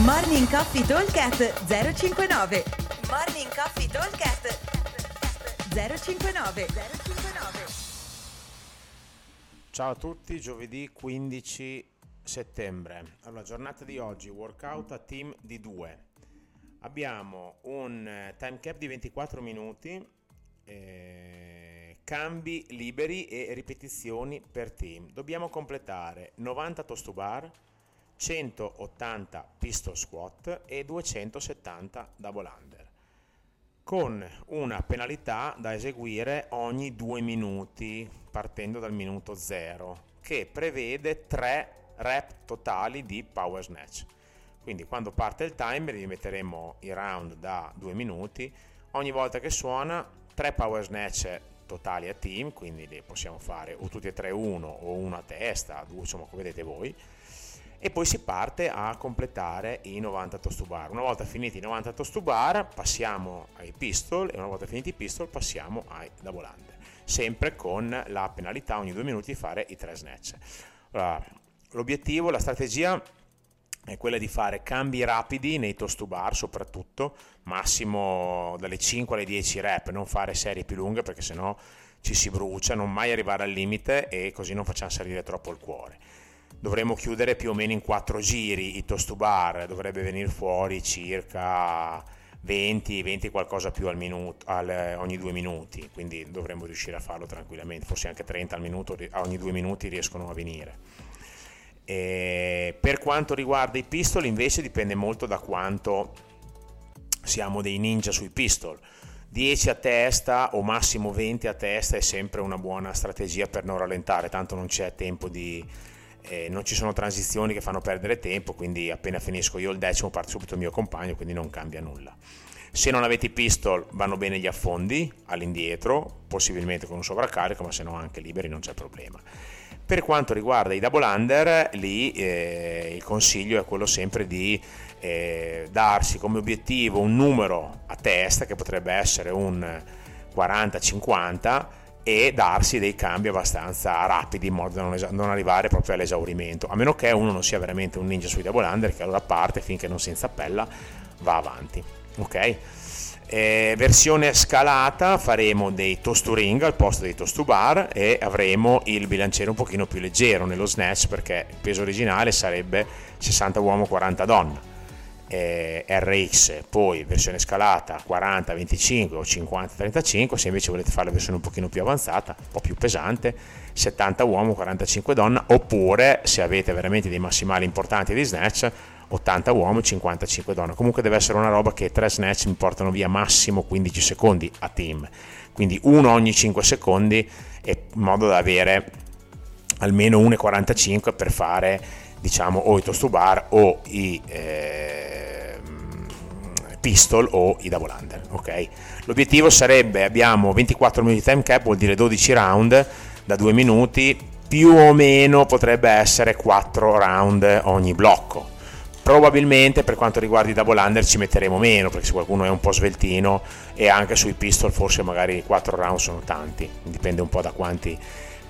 Morning Coffee Talkcast 059 Morning Coffee Talkcast 059 059 Ciao a tutti, giovedì 15 settembre. Allora, giornata di oggi, workout a team di 2. Abbiamo un eh, time cap di 24 minuti, eh, cambi liberi e ripetizioni per team. Dobbiamo completare 90 toast to bar, 180 pistol squat e 270 double under con una penalità da eseguire ogni due minuti partendo dal minuto 0 che prevede 3 rep totali di power snatch. Quindi quando parte il timer rimetteremo i round da 2 minuti. Ogni volta che suona 3 power snatch totali a team quindi li possiamo fare o tutti e tre uno o uno a testa due insomma come vedete voi e poi si parte a completare i 90 toast to bar. Una volta finiti i 90 toast to bar passiamo ai pistol e una volta finiti i pistol passiamo ai double under, sempre con la penalità ogni due minuti di fare i tre snatch. Allora, l'obiettivo, la strategia è quella di fare cambi rapidi nei toast to bar soprattutto, massimo dalle 5 alle 10 rep, non fare serie più lunghe perché sennò ci si brucia, non mai arrivare al limite e così non facciamo salire troppo il cuore dovremmo chiudere più o meno in quattro giri i toast to bar, dovrebbe venire fuori circa 20, 20 qualcosa più al minuto, al, ogni due minuti, quindi dovremmo riuscire a farlo tranquillamente, forse anche 30 al minuto, ogni due minuti riescono a venire. E per quanto riguarda i pistol invece dipende molto da quanto siamo dei ninja sui pistol. 10 a testa o massimo 20 a testa è sempre una buona strategia per non rallentare, tanto non c'è tempo di, eh, non ci sono transizioni che fanno perdere tempo, quindi appena finisco io il decimo parte subito il mio compagno, quindi non cambia nulla. Se non avete i pistol vanno bene gli affondi all'indietro, possibilmente con un sovraccarico, ma se no anche liberi non c'è problema. Per quanto riguarda i double under, lì eh, il consiglio è quello sempre di eh, darsi come obiettivo un numero a testa, che potrebbe essere un 40-50, e darsi dei cambi abbastanza rapidi in modo da non, es- non, arrivare proprio all'esaurimento, a meno che uno non sia veramente un ninja sui double under che allora parte finché non si inzappella va avanti. Ok? Eh, versione scalata faremo dei toast to ring al posto dei toast to bar e avremo il bilanciere un pochino più leggero nello snatch perché il peso originale sarebbe 60 uomo 40 donna eh, RX, poi versione scalata 40, 25 o 50, 35, se invece volete fare la versione un pochino più avanzata, un po' più pesante, 70 uomo, 45 donna, oppure se avete veramente dei massimali importanti di snatch, 80 uomo, 55 donna. Comunque deve essere una roba che 3 snatch mi portano via massimo 15 secondi a team, quindi uno ogni 5 secondi in modo da avere almeno 1,45 per fare diciamo o i toast to bar o i eh, pistol o i double under. Okay? L'obiettivo sarebbe, abbiamo 24 minuti di time cap, vuol dire 12 round da 2 minuti, più o meno potrebbe essere 4 round ogni blocco. Probabilmente per quanto riguarda i double under ci metteremo meno, perché se qualcuno è un po' sveltino e anche sui pistol forse magari 4 round sono tanti, dipende un po' da quanti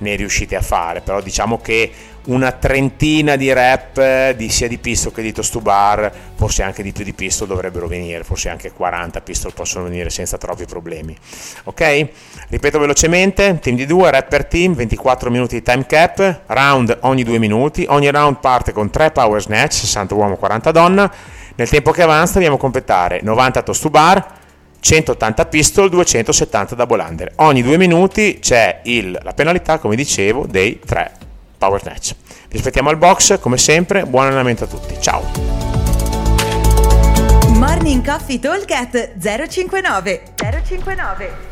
ne riuscite a fare, però diciamo che una trentina di rep eh, di sia di pistol che di toast to bar, forse anche di più di pistol dovrebbero venire, forse anche 40 pistol possono venire senza troppi problemi. Ok? Ripeto velocemente, team di 2, rep per team, 24 minuti di time cap, round ogni 2 minuti, ogni round parte con 3 power snatch, 60 uomo, 40 donna, nel tempo che avanza dobbiamo completare 90 toast to bar, 180 pistol, 270 double under. Ogni due minuti c'è il, la penalità, come dicevo, dei 3 power snatch. Vi aspettiamo al box, come sempre, buon allenamento a tutti. Ciao! Morning Coffee Talk 059 059